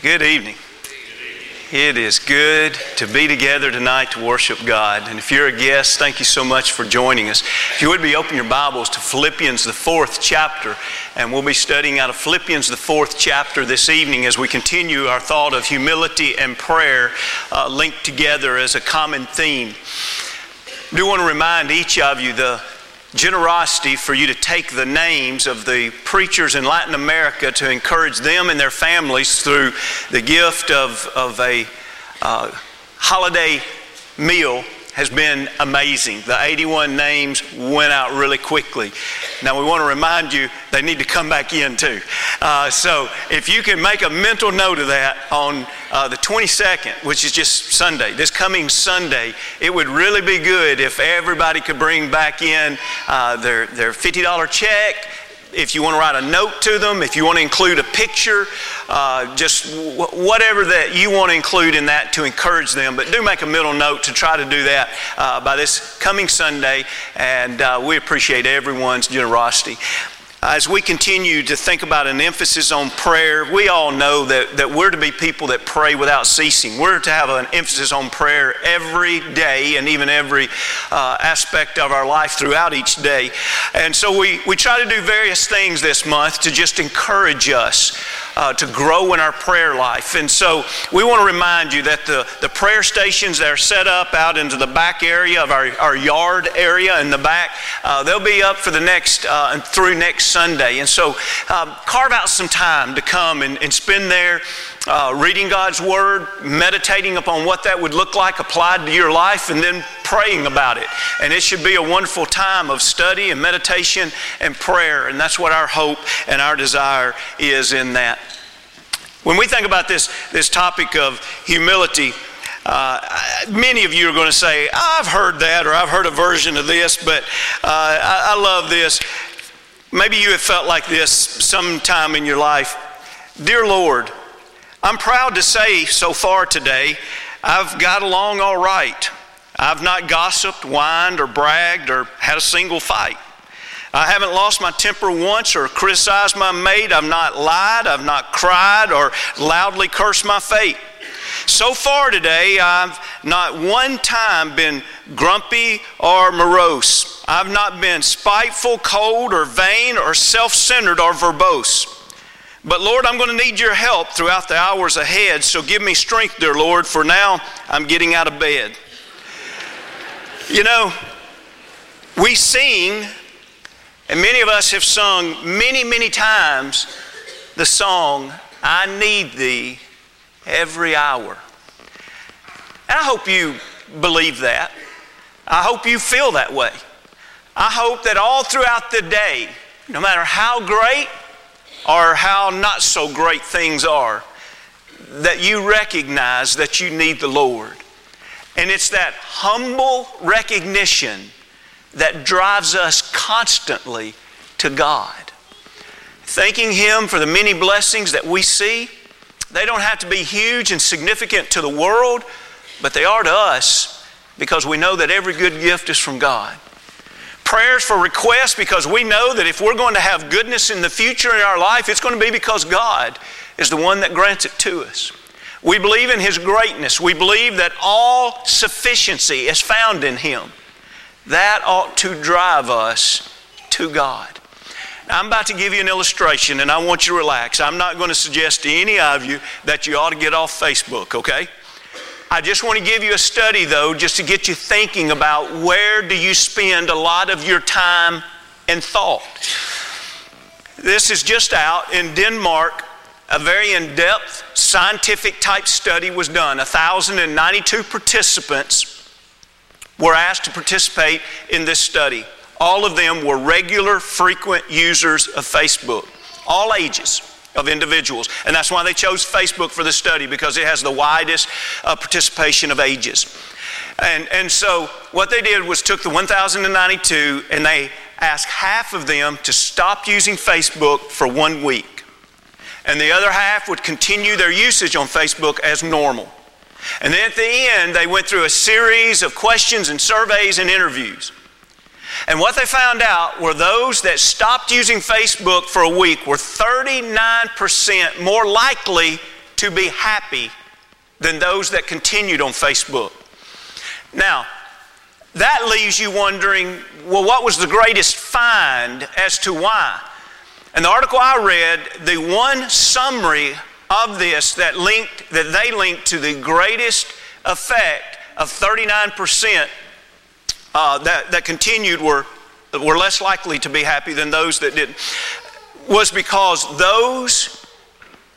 Good evening. It is good to be together tonight to worship God. And if you're a guest, thank you so much for joining us. If you would be open your Bibles to Philippians, the fourth chapter, and we'll be studying out of Philippians, the fourth chapter this evening as we continue our thought of humility and prayer uh, linked together as a common theme. I do want to remind each of you the generosity for you to take the names of the preachers in Latin America to encourage them and their families through the gift of, of a uh, holiday meal has been amazing. The 81 names went out really quickly. Now, we want to remind you they need to come back in too. Uh, so, if you can make a mental note of that on uh, the 22nd, which is just Sunday, this coming Sunday, it would really be good if everybody could bring back in uh, their, their $50 check if you want to write a note to them, if you want to include a picture, uh, just w- whatever that you want to include in that to encourage them. But do make a middle note to try to do that uh, by this coming Sunday, and uh, we appreciate everyone's generosity. As we continue to think about an emphasis on prayer, we all know that, that we're to be people that pray without ceasing. We're to have an emphasis on prayer every day and even every uh, aspect of our life throughout each day. And so we, we try to do various things this month to just encourage us uh, to grow in our prayer life. And so we want to remind you that the, the prayer stations that are set up out into the back area of our, our yard area in the back, uh, they'll be up for the next, uh, through next Sunday. And so um, carve out some time to come and, and spend there uh, reading God's Word, meditating upon what that would look like applied to your life, and then praying about it. And it should be a wonderful time of study and meditation and prayer. And that's what our hope and our desire is in that. When we think about this, this topic of humility, uh, many of you are going to say, I've heard that or I've heard a version of this, but uh, I, I love this. Maybe you have felt like this sometime in your life. Dear Lord, I'm proud to say so far today, I've got along all right. I've not gossiped, whined, or bragged, or had a single fight. I haven't lost my temper once or criticized my mate. I've not lied. I've not cried or loudly cursed my fate. So far today, I've not one time been grumpy or morose. I've not been spiteful, cold, or vain, or self centered or verbose. But Lord, I'm going to need your help throughout the hours ahead, so give me strength, dear Lord, for now I'm getting out of bed. You know, we sing, and many of us have sung many, many times the song, I Need Thee Every Hour. And I hope you believe that. I hope you feel that way. I hope that all throughout the day, no matter how great or how not so great things are, that you recognize that you need the Lord. And it's that humble recognition that drives us constantly to God. Thanking Him for the many blessings that we see. They don't have to be huge and significant to the world, but they are to us because we know that every good gift is from God. Prayers for requests because we know that if we're going to have goodness in the future in our life, it's going to be because God is the one that grants it to us. We believe in His greatness. We believe that all sufficiency is found in Him. That ought to drive us to God. I'm about to give you an illustration, and I want you to relax. I'm not going to suggest to any of you that you ought to get off Facebook, okay? I just want to give you a study, though, just to get you thinking about where do you spend a lot of your time and thought. This is just out in Denmark a very in depth scientific type study was done. 1,092 participants were asked to participate in this study. All of them were regular, frequent users of Facebook, all ages of individuals. And that's why they chose Facebook for the study because it has the widest uh, participation of ages. And, and so what they did was took the 1,092 and they asked half of them to stop using Facebook for one week and the other half would continue their usage on Facebook as normal. And then at the end, they went through a series of questions and surveys and interviews. And what they found out were those that stopped using Facebook for a week were 39% more likely to be happy than those that continued on Facebook. Now, that leaves you wondering well, what was the greatest find as to why? And the article I read, the one summary of this that linked that they linked to the greatest effect of 39% uh, that, that continued were, were less likely to be happy than those that didn't was because those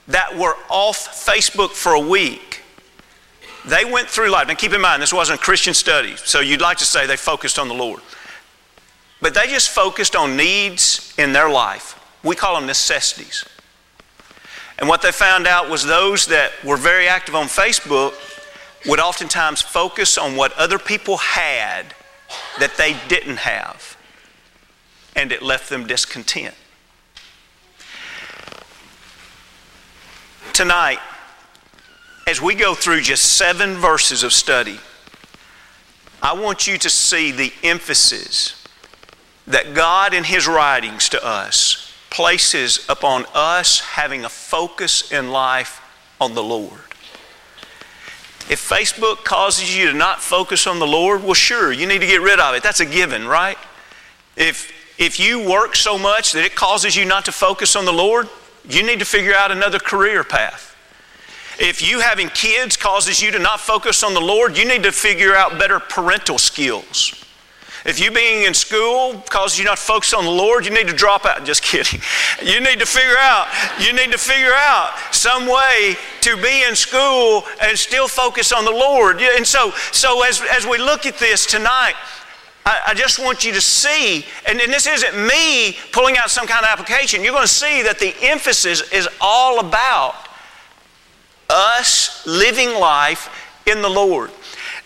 that were off Facebook for a week, they went through life. Now keep in mind, this wasn't a Christian study, so you'd like to say they focused on the Lord. But they just focused on needs in their life. We call them necessities. And what they found out was those that were very active on Facebook would oftentimes focus on what other people had that they didn't have, and it left them discontent. Tonight, as we go through just seven verses of study, I want you to see the emphasis that God in His writings to us places upon us having a focus in life on the Lord. If Facebook causes you to not focus on the Lord, well, sure, you need to get rid of it. That's a given, right? If, if you work so much that it causes you not to focus on the Lord, you need to figure out another career path. If you having kids causes you to not focus on the Lord, you need to figure out better parental skills. If you being in school causes you not to focus on the Lord, you need to drop out. Just kidding. You need to figure out, you need to figure out some way to be in school and still focus on the Lord. And so, so as, as we look at this tonight, I, I just want you to see, and, and this isn't me pulling out some kind of application, you're going to see that the emphasis is all about us living life in the Lord.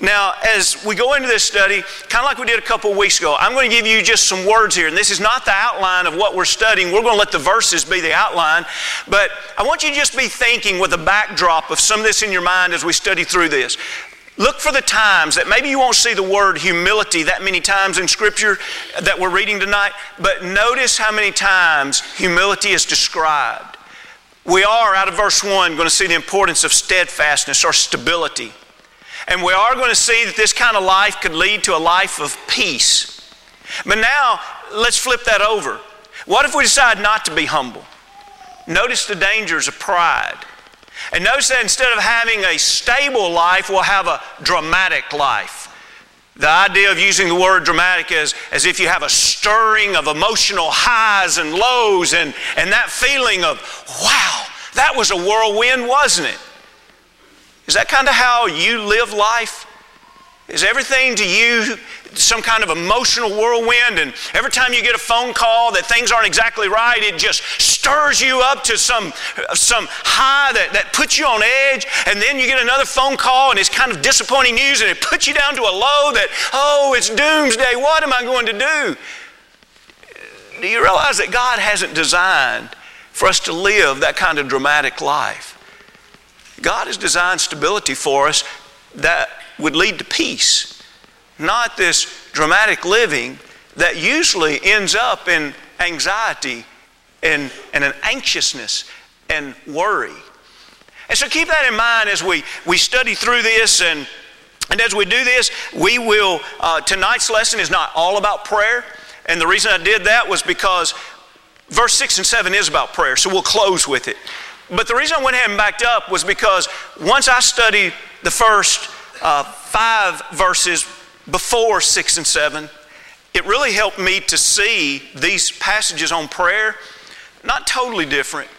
Now, as we go into this study, kind of like we did a couple weeks ago, I'm going to give you just some words here. And this is not the outline of what we're studying. We're going to let the verses be the outline. But I want you to just be thinking with a backdrop of some of this in your mind as we study through this. Look for the times that maybe you won't see the word humility that many times in Scripture that we're reading tonight, but notice how many times humility is described. We are, out of verse 1, going to see the importance of steadfastness or stability. And we are going to see that this kind of life could lead to a life of peace. But now, let's flip that over. What if we decide not to be humble? Notice the dangers of pride. And notice that instead of having a stable life, we'll have a dramatic life. The idea of using the word dramatic is as if you have a stirring of emotional highs and lows and, and that feeling of, wow, that was a whirlwind, wasn't it? Is that kind of how you live life? Is everything to you some kind of emotional whirlwind? And every time you get a phone call that things aren't exactly right, it just stirs you up to some, some high that, that puts you on edge. And then you get another phone call and it's kind of disappointing news and it puts you down to a low that, oh, it's doomsday. What am I going to do? Do you realize that God hasn't designed for us to live that kind of dramatic life? God has designed stability for us that would lead to peace, not this dramatic living that usually ends up in anxiety and, and an anxiousness and worry. And so keep that in mind as we, we study through this and, and as we do this, we will, uh, tonight's lesson is not all about prayer. And the reason I did that was because verse 6 and 7 is about prayer, so we'll close with it. But the reason I went ahead and backed up was because once I studied the first uh, five verses before six and seven, it really helped me to see these passages on prayer not totally different,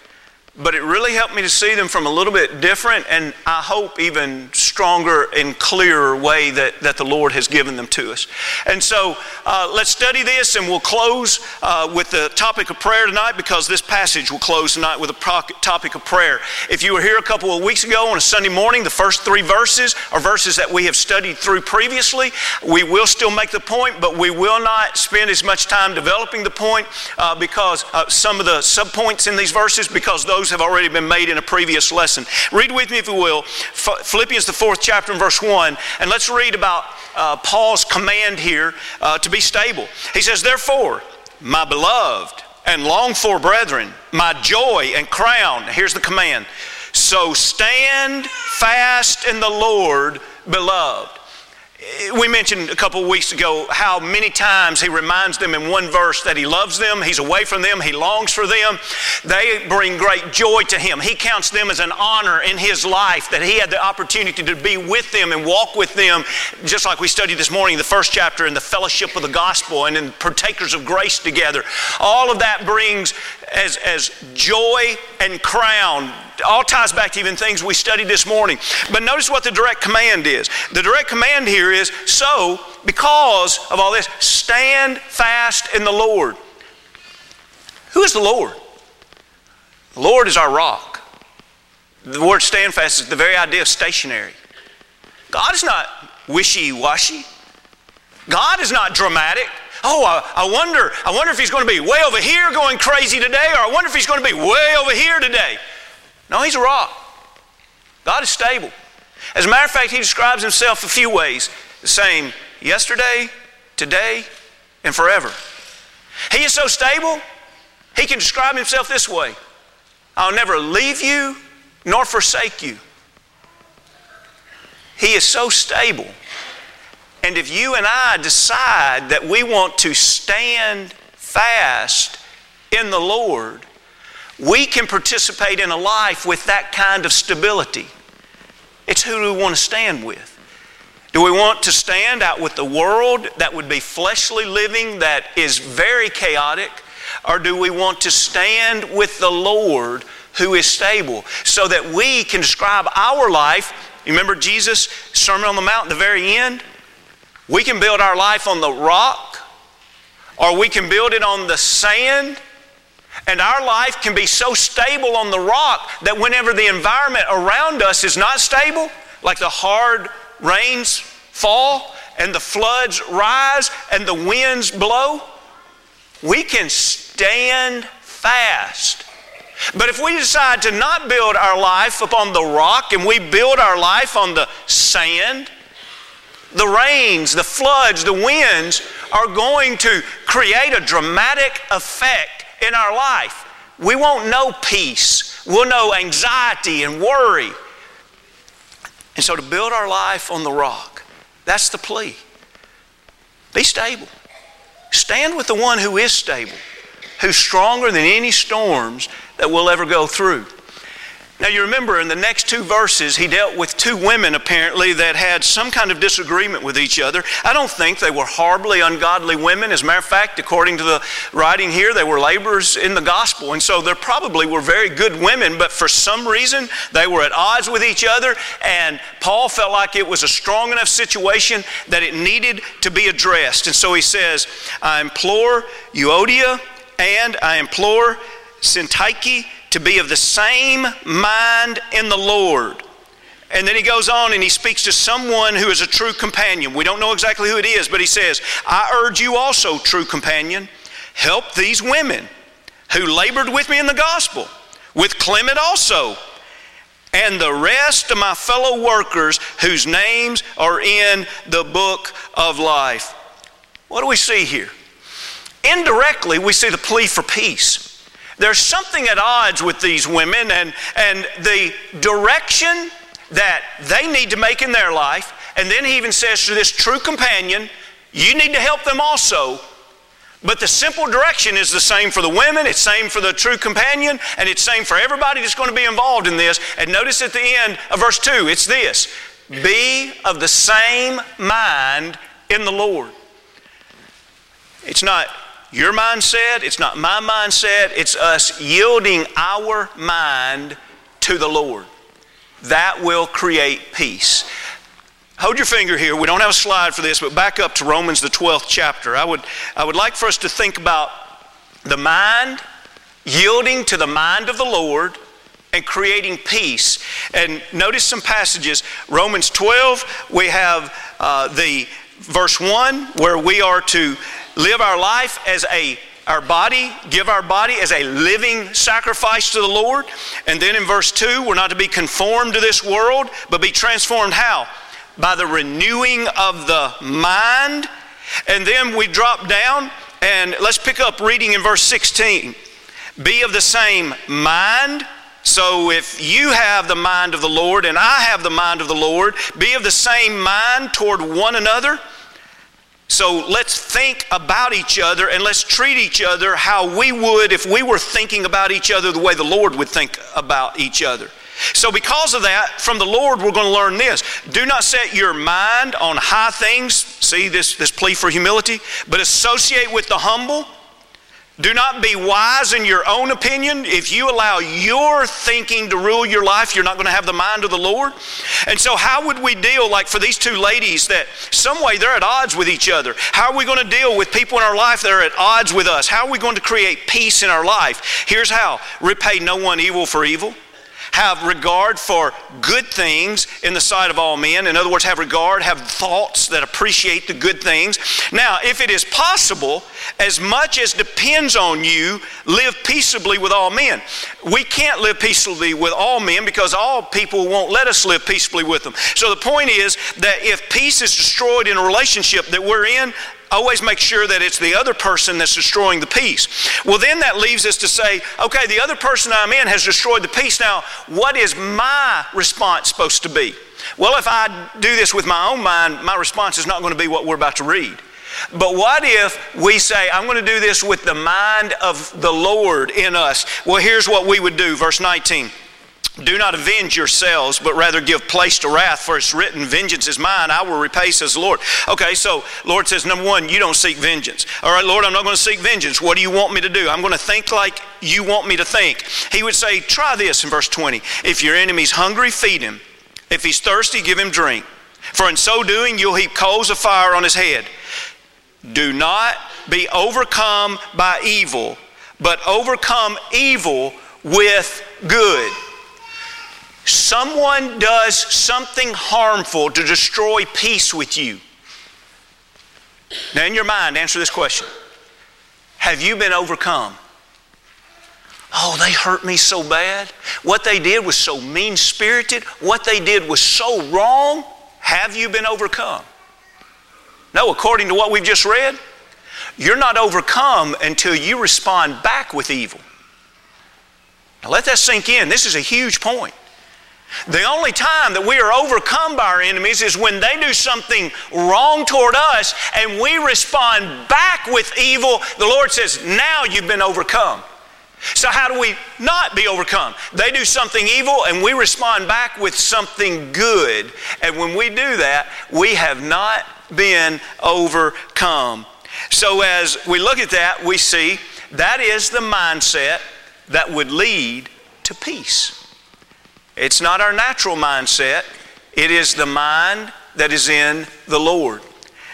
but it really helped me to see them from a little bit different and I hope even stronger and clearer way that, that the Lord has given them to us. And so uh, let's study this and we'll close uh, with the topic of prayer tonight because this passage will close tonight with a topic of prayer. If you were here a couple of weeks ago on a Sunday morning, the first three verses are verses that we have studied through previously. We will still make the point, but we will not spend as much time developing the point uh, because uh, some of the subpoints in these verses because those have already been made in a previous lesson. Read with me, if you will, Philippians, the fourth chapter, and verse 1, and let's read about uh, Paul's command here uh, to be stable. He says, Therefore, my beloved and longed for brethren, my joy and crown, here's the command So stand fast in the Lord, beloved we mentioned a couple of weeks ago how many times he reminds them in one verse that he loves them, he's away from them, he longs for them. They bring great joy to him. He counts them as an honor in his life that he had the opportunity to be with them and walk with them, just like we studied this morning, the first chapter in the fellowship of the gospel and in partakers of grace together. All of that brings as, as joy and crown all ties back to even things we studied this morning. But notice what the direct command is. The direct command here is so, because of all this, stand fast in the Lord. Who is the Lord? The Lord is our rock. The word stand fast is the very idea of stationary. God is not wishy washy. God is not dramatic. Oh, I, I, wonder, I wonder if he's going to be way over here going crazy today, or I wonder if he's going to be way over here today. No, he's a rock. God is stable. As a matter of fact, he describes himself a few ways the same yesterday, today, and forever. He is so stable, he can describe himself this way I'll never leave you nor forsake you. He is so stable. And if you and I decide that we want to stand fast in the Lord, we can participate in a life with that kind of stability. It's who do we want to stand with? Do we want to stand out with the world that would be fleshly living that is very chaotic? Or do we want to stand with the Lord who is stable so that we can describe our life? Remember Jesus' Sermon on the Mount at the very end? We can build our life on the rock, or we can build it on the sand, and our life can be so stable on the rock that whenever the environment around us is not stable, like the hard rains fall and the floods rise and the winds blow, we can stand fast. But if we decide to not build our life upon the rock and we build our life on the sand, the rains, the floods, the winds are going to create a dramatic effect in our life. We won't know peace. We'll know anxiety and worry. And so to build our life on the rock, that's the plea. Be stable. Stand with the one who is stable, who's stronger than any storms that we'll ever go through. Now, you remember in the next two verses, he dealt with two women apparently that had some kind of disagreement with each other. I don't think they were horribly ungodly women. As a matter of fact, according to the writing here, they were laborers in the gospel. And so they probably were very good women, but for some reason, they were at odds with each other. And Paul felt like it was a strong enough situation that it needed to be addressed. And so he says, I implore Euodia and I implore Syntyche to be of the same mind in the Lord. And then he goes on and he speaks to someone who is a true companion. We don't know exactly who it is, but he says, I urge you also, true companion, help these women who labored with me in the gospel, with Clement also, and the rest of my fellow workers whose names are in the book of life. What do we see here? Indirectly, we see the plea for peace. There's something at odds with these women and, and the direction that they need to make in their life. And then he even says to this true companion, You need to help them also. But the simple direction is the same for the women, it's same for the true companion, and it's same for everybody that's going to be involved in this. And notice at the end of verse 2, it's this Be of the same mind in the Lord. It's not your mindset, it's not my mindset, it's us yielding our mind to the Lord. That will create peace. Hold your finger here. We don't have a slide for this, but back up to Romans, the 12th chapter. I would, I would like for us to think about the mind, yielding to the mind of the Lord, and creating peace. And notice some passages. Romans 12, we have uh, the verse 1 where we are to live our life as a our body, give our body as a living sacrifice to the Lord. And then in verse 2, we're not to be conformed to this world, but be transformed how? By the renewing of the mind. And then we drop down and let's pick up reading in verse 16. Be of the same mind, So if you have the mind of the Lord and I have the mind of the Lord, be of the same mind toward one another. So let's think about each other and let's treat each other how we would if we were thinking about each other the way the Lord would think about each other. So, because of that, from the Lord, we're going to learn this. Do not set your mind on high things. See this, this plea for humility, but associate with the humble. Do not be wise in your own opinion. If you allow your thinking to rule your life, you're not going to have the mind of the Lord. And so, how would we deal, like for these two ladies that some way they're at odds with each other? How are we going to deal with people in our life that are at odds with us? How are we going to create peace in our life? Here's how repay no one evil for evil have regard for good things in the sight of all men. In other words, have regard, have thoughts that appreciate the good things. Now, if it is possible, as much as depends on you, live peaceably with all men. We can't live peaceably with all men because all people won't let us live peaceably with them. So the point is that if peace is destroyed in a relationship that we're in, always make sure that it's the other person that's destroying the peace. Well, then that leaves us to say, okay, the other person I'm in has destroyed the peace. Now, what is my response supposed to be? Well, if I do this with my own mind, my response is not going to be what we're about to read. But what if we say, I'm going to do this with the mind of the Lord in us? Well, here's what we would do. Verse 19. Do not avenge yourselves, but rather give place to wrath, for it's written, Vengeance is mine, I will repay, says the Lord. Okay, so Lord says, number one, you don't seek vengeance. All right, Lord, I'm not going to seek vengeance. What do you want me to do? I'm going to think like you want me to think. He would say, Try this in verse 20. If your enemy's hungry, feed him. If he's thirsty, give him drink. For in so doing, you'll heap coals of fire on his head. Do not be overcome by evil, but overcome evil with good. Someone does something harmful to destroy peace with you. Now, in your mind, answer this question Have you been overcome? Oh, they hurt me so bad. What they did was so mean spirited. What they did was so wrong. Have you been overcome? No, according to what we've just read, you're not overcome until you respond back with evil. Now, let that sink in. This is a huge point. The only time that we are overcome by our enemies is when they do something wrong toward us and we respond back with evil. The Lord says, Now you've been overcome. So, how do we not be overcome? They do something evil and we respond back with something good. And when we do that, we have not been overcome. So, as we look at that, we see that is the mindset that would lead to peace. It's not our natural mindset, it is the mind that is in the Lord.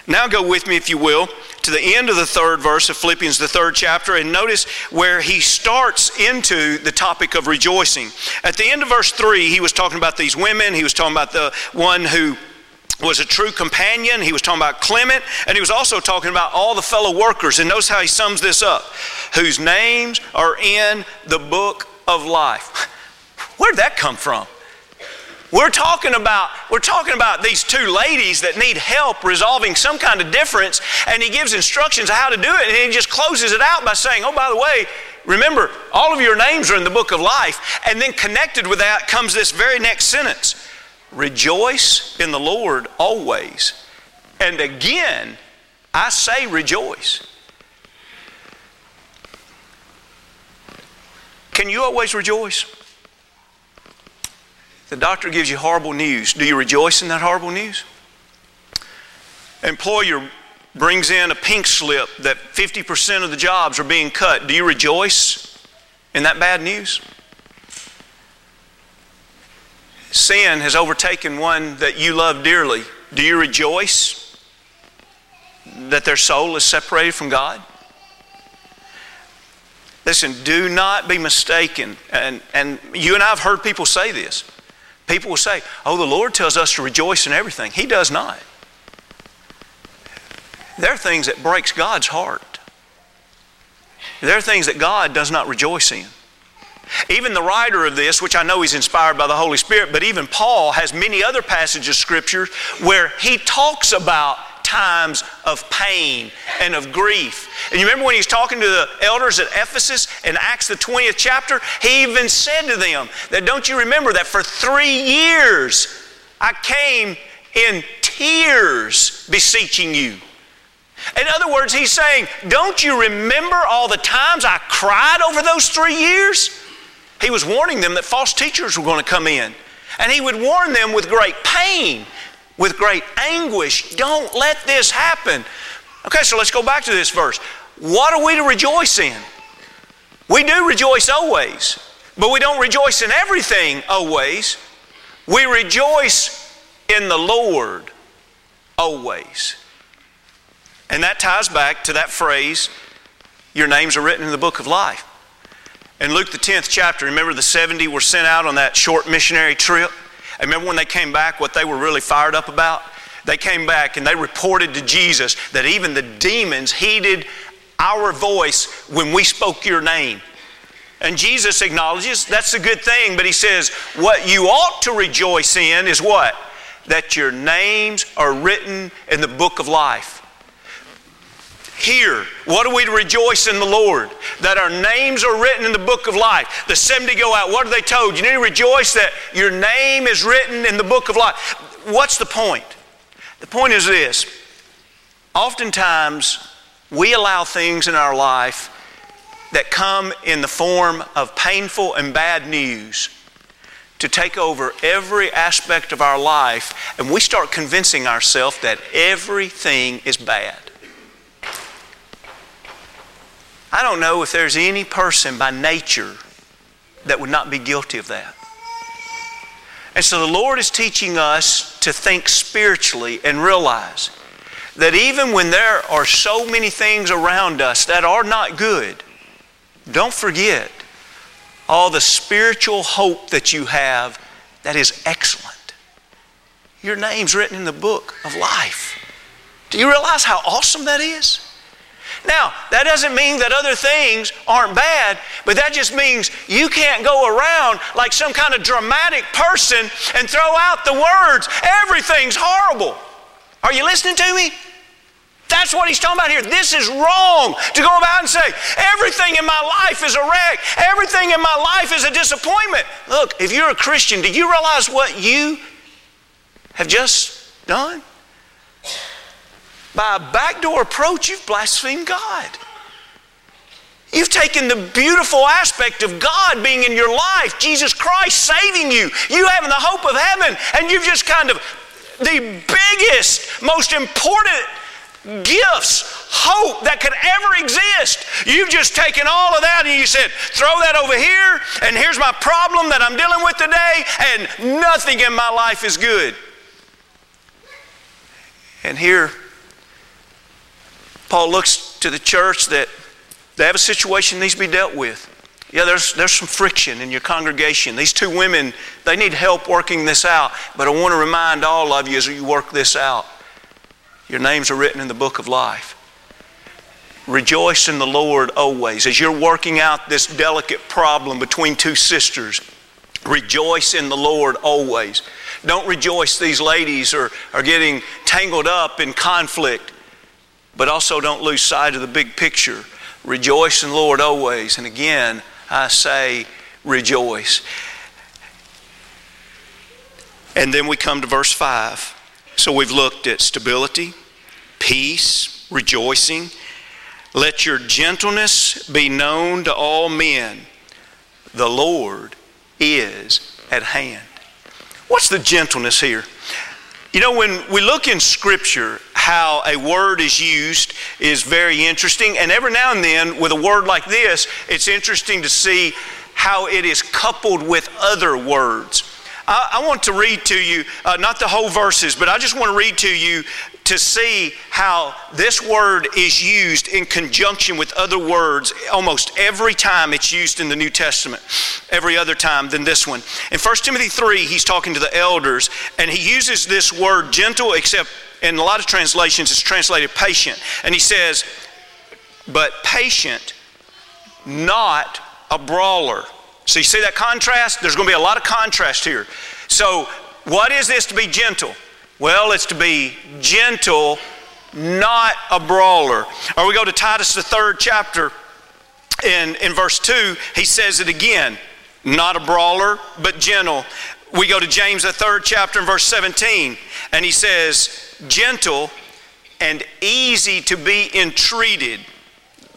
Now go with me, if you will, to the end of the third verse of Philippians, the third chapter, and notice where he starts into the topic of rejoicing. At the end of verse 3, he was talking about these women, he was talking about the one who was a true companion. He was talking about Clement, and he was also talking about all the fellow workers. And notice how he sums this up whose names are in the book of life. Where'd that come from? We're talking about we're talking about these two ladies that need help resolving some kind of difference, and he gives instructions on how to do it, and he just closes it out by saying, "Oh, by the way, remember all of your names are in the book of life." And then connected with that comes this very next sentence: "Rejoice in the Lord always." And again, I say rejoice. Can you always rejoice? The doctor gives you horrible news. Do you rejoice in that horrible news? Employer brings in a pink slip that 50% of the jobs are being cut. Do you rejoice in that bad news? Sin has overtaken one that you love dearly. Do you rejoice that their soul is separated from God? Listen, do not be mistaken. And, and you and I have heard people say this. People will say, oh, the Lord tells us to rejoice in everything. He does not. There are things that breaks God's heart. There are things that God does not rejoice in. Even the writer of this, which I know he's inspired by the Holy Spirit, but even Paul has many other passages of Scripture where he talks about times of pain and of grief. And you remember when he's talking to the elders at Ephesus in Acts, the 20th chapter? He even said to them that, don't you remember that for three years I came in tears beseeching you? In other words, he's saying, Don't you remember all the times I cried over those three years? He was warning them that false teachers were going to come in. And he would warn them with great pain, with great anguish. Don't let this happen. Okay, so let's go back to this verse. What are we to rejoice in? We do rejoice always, but we don't rejoice in everything always. We rejoice in the Lord always. And that ties back to that phrase, your names are written in the book of life. In Luke, the 10th chapter, remember the 70 were sent out on that short missionary trip? And remember when they came back, what they were really fired up about? They came back and they reported to Jesus that even the demons heeded our voice when we spoke your name. And Jesus acknowledges that's a good thing, but he says, what you ought to rejoice in is what? That your names are written in the book of life here. What are we to rejoice in the Lord? That our names are written in the book of life. The 70 go out. What are they told? You need to rejoice that your name is written in the book of life. What's the point? The point is this oftentimes we allow things in our life that come in the form of painful and bad news to take over every aspect of our life, and we start convincing ourselves that everything is bad. I don't know if there's any person by nature that would not be guilty of that. And so the Lord is teaching us to think spiritually and realize that even when there are so many things around us that are not good, don't forget all the spiritual hope that you have that is excellent. Your name's written in the book of life. Do you realize how awesome that is? Now, that doesn't mean that other things aren't bad, but that just means you can't go around like some kind of dramatic person and throw out the words, everything's horrible. Are you listening to me? That's what he's talking about here. This is wrong to go about and say, everything in my life is a wreck. Everything in my life is a disappointment. Look, if you're a Christian, do you realize what you have just done? By a backdoor approach, you've blasphemed God. You've taken the beautiful aspect of God being in your life, Jesus Christ saving you, you having the hope of heaven, and you've just kind of the biggest, most important gifts, hope that could ever exist. You've just taken all of that and you said, throw that over here, and here's my problem that I'm dealing with today, and nothing in my life is good. And here, Paul looks to the church that they have a situation that needs to be dealt with. Yeah, there's, there's some friction in your congregation. These two women, they need help working this out. But I want to remind all of you as you work this out, your names are written in the book of life. Rejoice in the Lord always. As you're working out this delicate problem between two sisters, rejoice in the Lord always. Don't rejoice these ladies are, are getting tangled up in conflict. But also don't lose sight of the big picture. Rejoice in the Lord always. And again, I say, rejoice. And then we come to verse 5. So we've looked at stability, peace, rejoicing. Let your gentleness be known to all men. The Lord is at hand. What's the gentleness here? You know, when we look in Scripture, how a word is used is very interesting. And every now and then, with a word like this, it's interesting to see how it is coupled with other words. I, I want to read to you, uh, not the whole verses, but I just want to read to you to see how this word is used in conjunction with other words almost every time it's used in the New Testament, every other time than this one. In 1 Timothy 3, he's talking to the elders, and he uses this word gentle, except in a lot of translations it's translated patient. And he says, but patient, not a brawler. So you see that contrast? There's going to be a lot of contrast here. So, what is this to be gentle? Well, it's to be gentle not a brawler. Or we go to Titus, the third chapter, in, in verse 2, he says it again not a brawler, but gentle. We go to James, the third chapter, in verse 17, and he says, gentle and easy to be entreated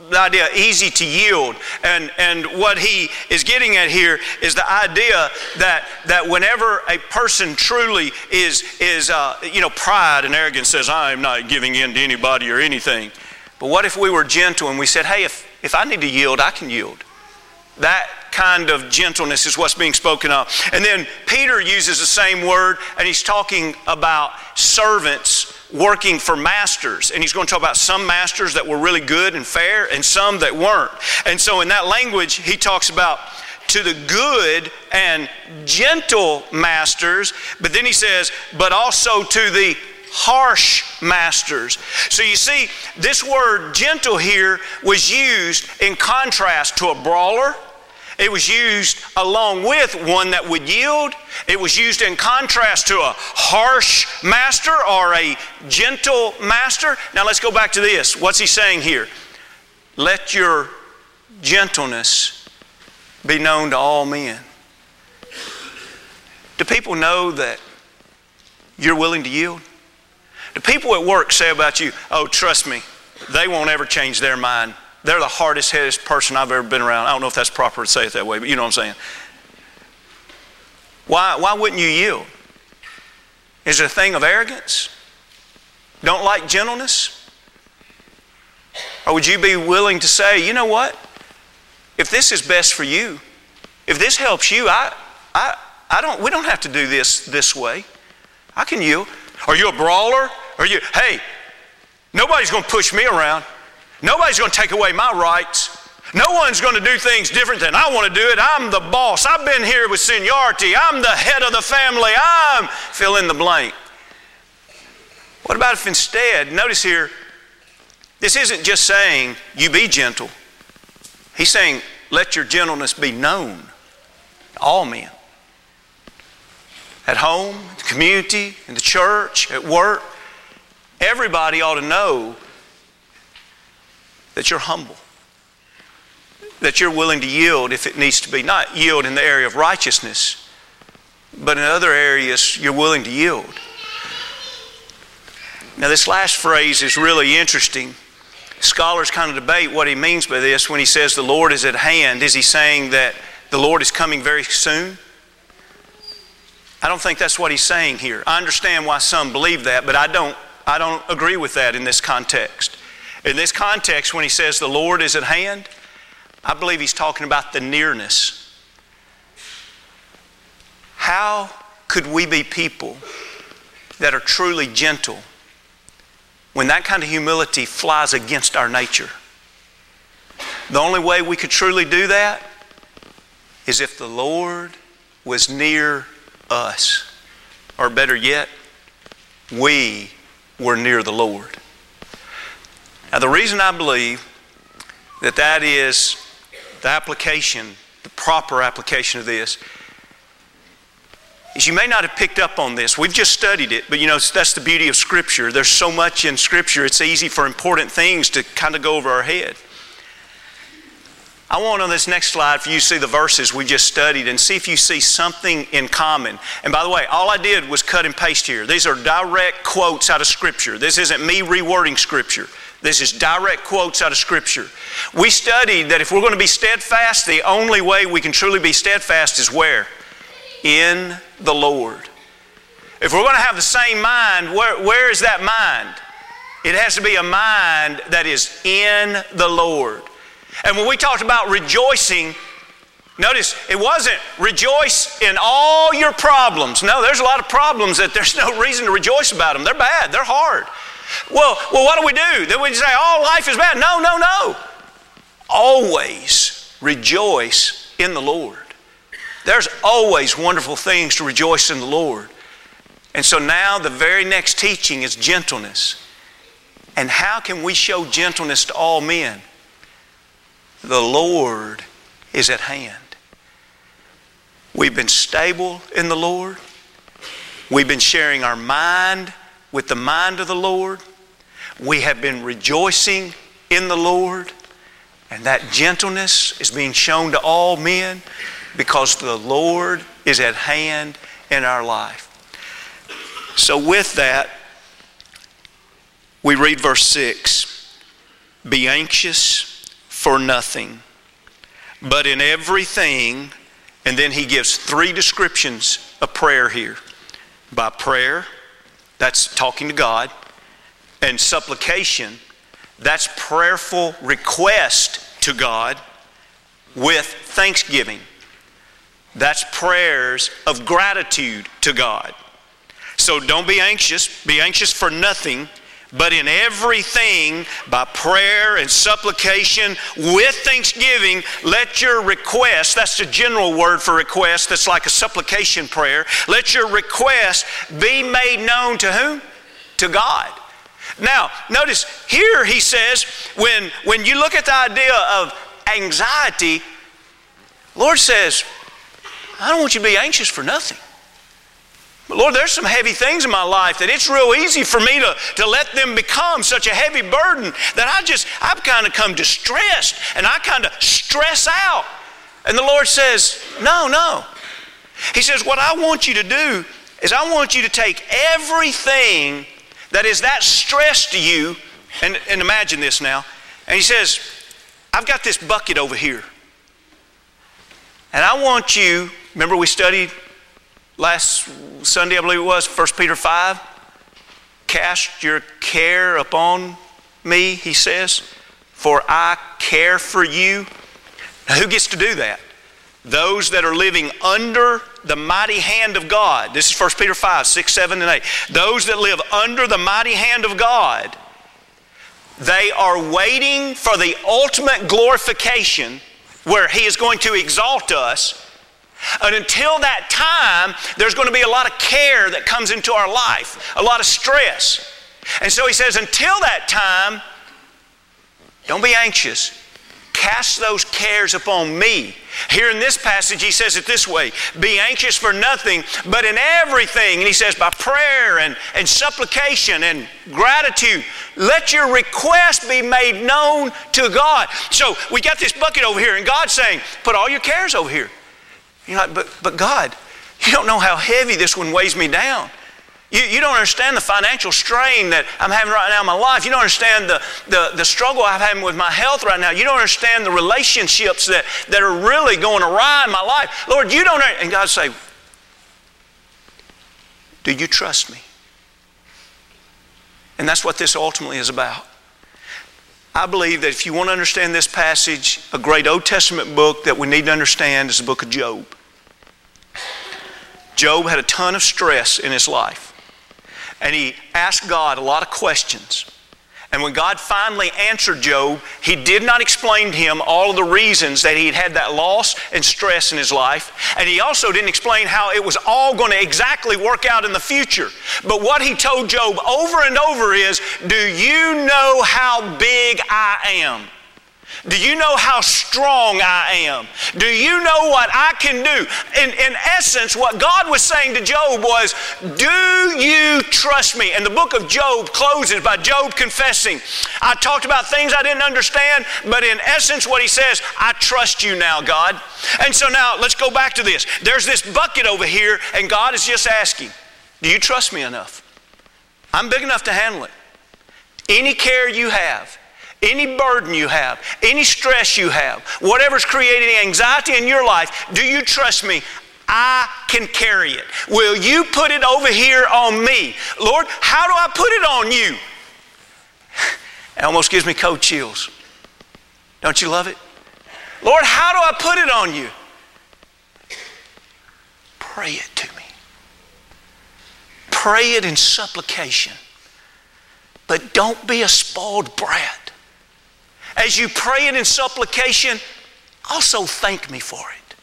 the idea easy to yield. And and what he is getting at here is the idea that that whenever a person truly is is uh, you know pride and arrogance says i'm not giving in to anybody or anything. But what if we were gentle and we said hey if if i need to yield i can yield. That kind of gentleness is what's being spoken of. And then peter uses the same word and he's talking about servants working for masters. And he's going to talk about some masters that were really good and fair and some that weren't. And so in that language, he talks about to the good and gentle masters, but then he says, but also to the harsh masters. So you see, this word gentle here was used in contrast to a brawler it was used along with one that would yield. It was used in contrast to a harsh master or a gentle master. Now let's go back to this. What's he saying here? Let your gentleness be known to all men. Do people know that you're willing to yield? Do people at work say about you, oh, trust me, they won't ever change their mind they're the hardest headed person I've ever been around. I don't know if that's proper to say it that way, but you know what I'm saying. Why, why wouldn't you yield? Is it a thing of arrogance? Don't like gentleness? Or would you be willing to say, you know what? If this is best for you, if this helps you, I, I, I don't, we don't have to do this this way. I can yield. Are you a brawler? Are you, hey, nobody's going to push me around. Nobody's going to take away my rights. No one's going to do things different than I want to do it. I'm the boss. I've been here with seniority. I'm the head of the family. I'm fill in the blank. What about if instead, notice here, this isn't just saying you be gentle. He's saying let your gentleness be known to all men. At home, in the community, in the church, at work, everybody ought to know that you're humble, that you're willing to yield if it needs to be. Not yield in the area of righteousness, but in other areas, you're willing to yield. Now, this last phrase is really interesting. Scholars kind of debate what he means by this when he says the Lord is at hand. Is he saying that the Lord is coming very soon? I don't think that's what he's saying here. I understand why some believe that, but I don't, I don't agree with that in this context. In this context, when he says the Lord is at hand, I believe he's talking about the nearness. How could we be people that are truly gentle when that kind of humility flies against our nature? The only way we could truly do that is if the Lord was near us. Or better yet, we were near the Lord. Now, the reason I believe that that is the application, the proper application of this, is you may not have picked up on this. We've just studied it, but you know, that's the beauty of Scripture. There's so much in Scripture, it's easy for important things to kind of go over our head. I want on this next slide for you to see the verses we just studied and see if you see something in common. And by the way, all I did was cut and paste here. These are direct quotes out of Scripture. This isn't me rewording Scripture. This is direct quotes out of Scripture. We studied that if we're going to be steadfast, the only way we can truly be steadfast is where? In the Lord. If we're going to have the same mind, where, where is that mind? It has to be a mind that is in the Lord. And when we talked about rejoicing, notice it wasn't rejoice in all your problems. No, there's a lot of problems that there's no reason to rejoice about them. They're bad, they're hard. Well, well, what do we do? Then we say, oh, life is bad. No, no, no. Always rejoice in the Lord. There's always wonderful things to rejoice in the Lord. And so now the very next teaching is gentleness. And how can we show gentleness to all men? The Lord is at hand. We've been stable in the Lord. We've been sharing our mind with the mind of the Lord. we have been rejoicing in the Lord, and that gentleness is being shown to all men because the Lord is at hand in our life. So, with that, we read verse 6 Be anxious for nothing, but in everything, and then he gives three descriptions of prayer here by prayer, that's talking to God, and supplication, that's prayerful request to God with thanksgiving. That's prayers of gratitude to God. So don't be anxious. Be anxious for nothing, but in everything, by prayer and supplication with thanksgiving, let your request, that's the general word for request, that's like a supplication prayer, let your request be made known to whom? To God. Now, notice here he says, when, when you look at the idea of anxiety, Lord says, I don't want you to be anxious for nothing. But Lord, there's some heavy things in my life that it's real easy for me to, to let them become such a heavy burden that I just, I've kind of come distressed and I kind of stress out. And the Lord says, No, no. He says, What I want you to do is I want you to take everything that is that stress to you, and, and imagine this now. And He says, I've got this bucket over here. And I want you, remember we studied last Sunday, I believe it was, 1 Peter 5. Cast your care upon me, he says, for I care for you. Now, who gets to do that? Those that are living under the mighty hand of God. This is 1 Peter 5, 6, 7, and 8. Those that live under the mighty hand of God, they are waiting for the ultimate glorification where He is going to exalt us and until that time, there's going to be a lot of care that comes into our life, a lot of stress. And so he says, until that time, don't be anxious. Cast those cares upon me. Here in this passage, he says it this way Be anxious for nothing, but in everything. And he says, by prayer and, and supplication and gratitude, let your request be made known to God. So we got this bucket over here, and God's saying, Put all your cares over here. You're like, but, but God, you don't know how heavy this one weighs me down. You, you don't understand the financial strain that I'm having right now in my life. You don't understand the, the, the struggle I'm having with my health right now. You don't understand the relationships that, that are really going awry in my life. Lord, you don't. And God say, Do you trust me? And that's what this ultimately is about. I believe that if you want to understand this passage, a great Old Testament book that we need to understand is the book of Job. Job had a ton of stress in his life, and he asked God a lot of questions. And when God finally answered Job, he did not explain to him all of the reasons that he'd had that loss and stress in his life. And he also didn't explain how it was all going to exactly work out in the future. But what he told Job over and over is Do you know how big I am? Do you know how strong I am? Do you know what I can do? In, in essence, what God was saying to Job was, Do you trust me? And the book of Job closes by Job confessing, I talked about things I didn't understand, but in essence, what he says, I trust you now, God. And so now let's go back to this. There's this bucket over here, and God is just asking, Do you trust me enough? I'm big enough to handle it. Any care you have, any burden you have, any stress you have, whatever's creating anxiety in your life, do you trust me? I can carry it. Will you put it over here on me? Lord, how do I put it on you? It almost gives me cold chills. Don't you love it? Lord, how do I put it on you? Pray it to me. Pray it in supplication. But don't be a spoiled brat. As you pray it in supplication, also thank me for it.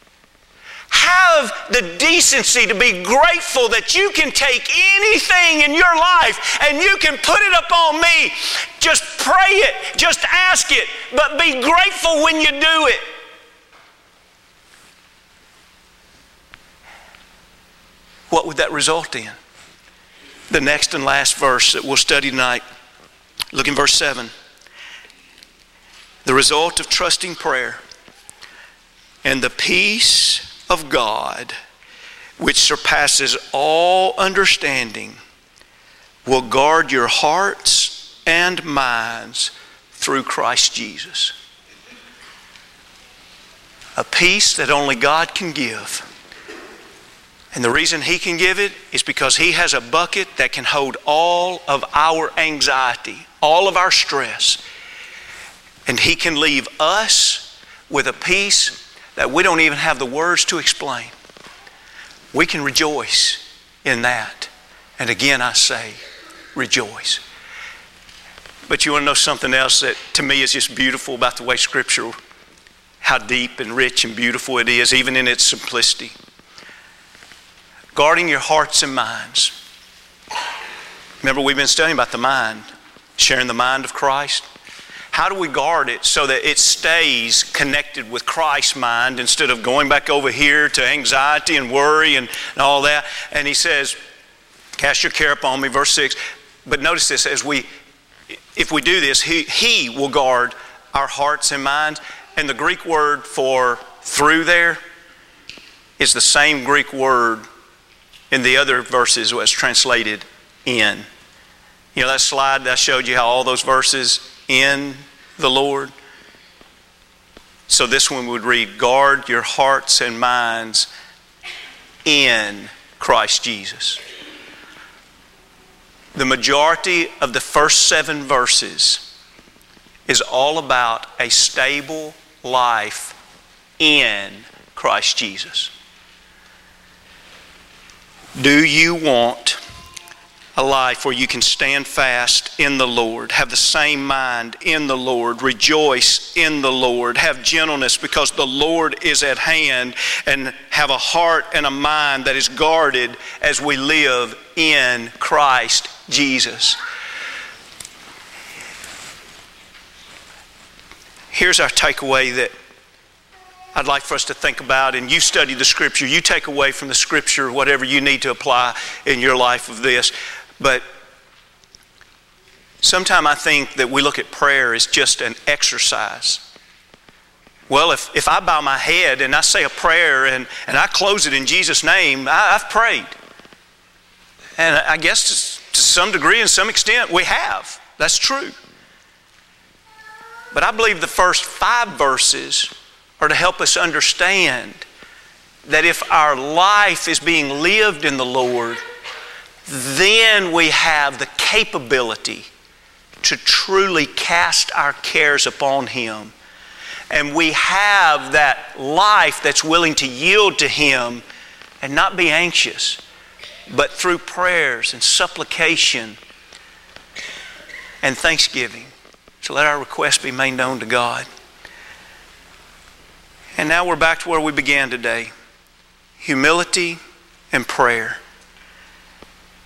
Have the decency to be grateful that you can take anything in your life and you can put it up on me. Just pray it, just ask it, but be grateful when you do it. What would that result in? The next and last verse that we'll study tonight Look in verse 7. The result of trusting prayer and the peace of God, which surpasses all understanding, will guard your hearts and minds through Christ Jesus. A peace that only God can give. And the reason He can give it is because He has a bucket that can hold all of our anxiety, all of our stress. And He can leave us with a peace that we don't even have the words to explain. We can rejoice in that. And again, I say, rejoice. But you want to know something else that to me is just beautiful about the way Scripture, how deep and rich and beautiful it is, even in its simplicity. Guarding your hearts and minds. Remember, we've been studying about the mind, sharing the mind of Christ. How do we guard it so that it stays connected with Christ's mind instead of going back over here to anxiety and worry and, and all that? And he says, Cast your care upon me, verse 6. But notice this as we, if we do this, he, he will guard our hearts and minds. And the Greek word for through there is the same Greek word in the other verses was translated in. You know that slide that I showed you how all those verses in the Lord? So this one would read, Guard your hearts and minds in Christ Jesus. The majority of the first seven verses is all about a stable life in Christ Jesus. Do you want a life where you can stand fast in the Lord, have the same mind in the Lord, rejoice in the Lord, have gentleness because the Lord is at hand, and have a heart and a mind that is guarded as we live in Christ Jesus. Here's our takeaway that I'd like for us to think about, and you study the Scripture. You take away from the Scripture whatever you need to apply in your life of this. But sometimes I think that we look at prayer as just an exercise. Well, if, if I bow my head and I say a prayer and, and I close it in Jesus' name, I, have prayed. And I guess to, to some degree and some extent we have. That's true. But I believe the first five verses are to help us understand that if our life is being lived in the Lord, then we have the capability to truly cast our cares upon Him. And we have that life that's willing to yield to Him and not be anxious, but through prayers and supplication and thanksgiving. So let our requests be made known to God. And now we're back to where we began today humility and prayer.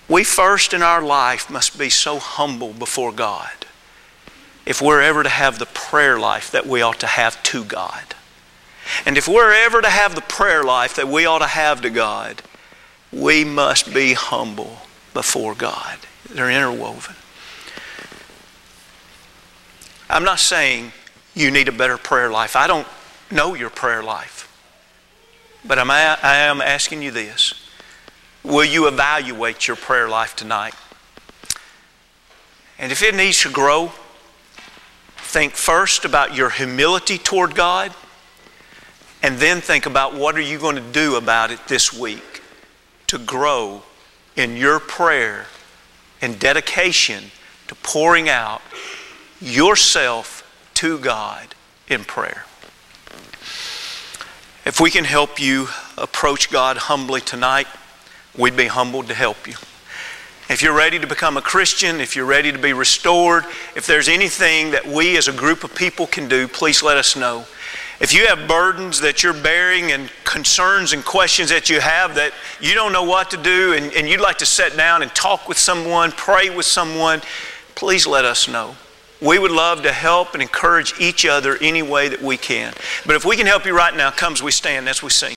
We first in our life must be so humble before God if we're ever to have the prayer life that we ought to have to God. And if we're ever to have the prayer life that we ought to have to God, we must be humble before God. They're interwoven. I'm not saying you need a better prayer life. I don't know your prayer life. But I'm, I am asking you this Will you evaluate your prayer life tonight? And if it needs to grow, think first about your humility toward God and then think about what are you going to do about it this week to grow in your prayer and dedication to pouring out yourself to God in prayer. If we can help you approach God humbly tonight, we'd be humbled to help you. If you're ready to become a Christian, if you're ready to be restored, if there's anything that we as a group of people can do, please let us know. If you have burdens that you're bearing and concerns and questions that you have that you don't know what to do and, and you'd like to sit down and talk with someone, pray with someone, please let us know. We would love to help and encourage each other any way that we can. But if we can help you right now, come as we stand as we sing.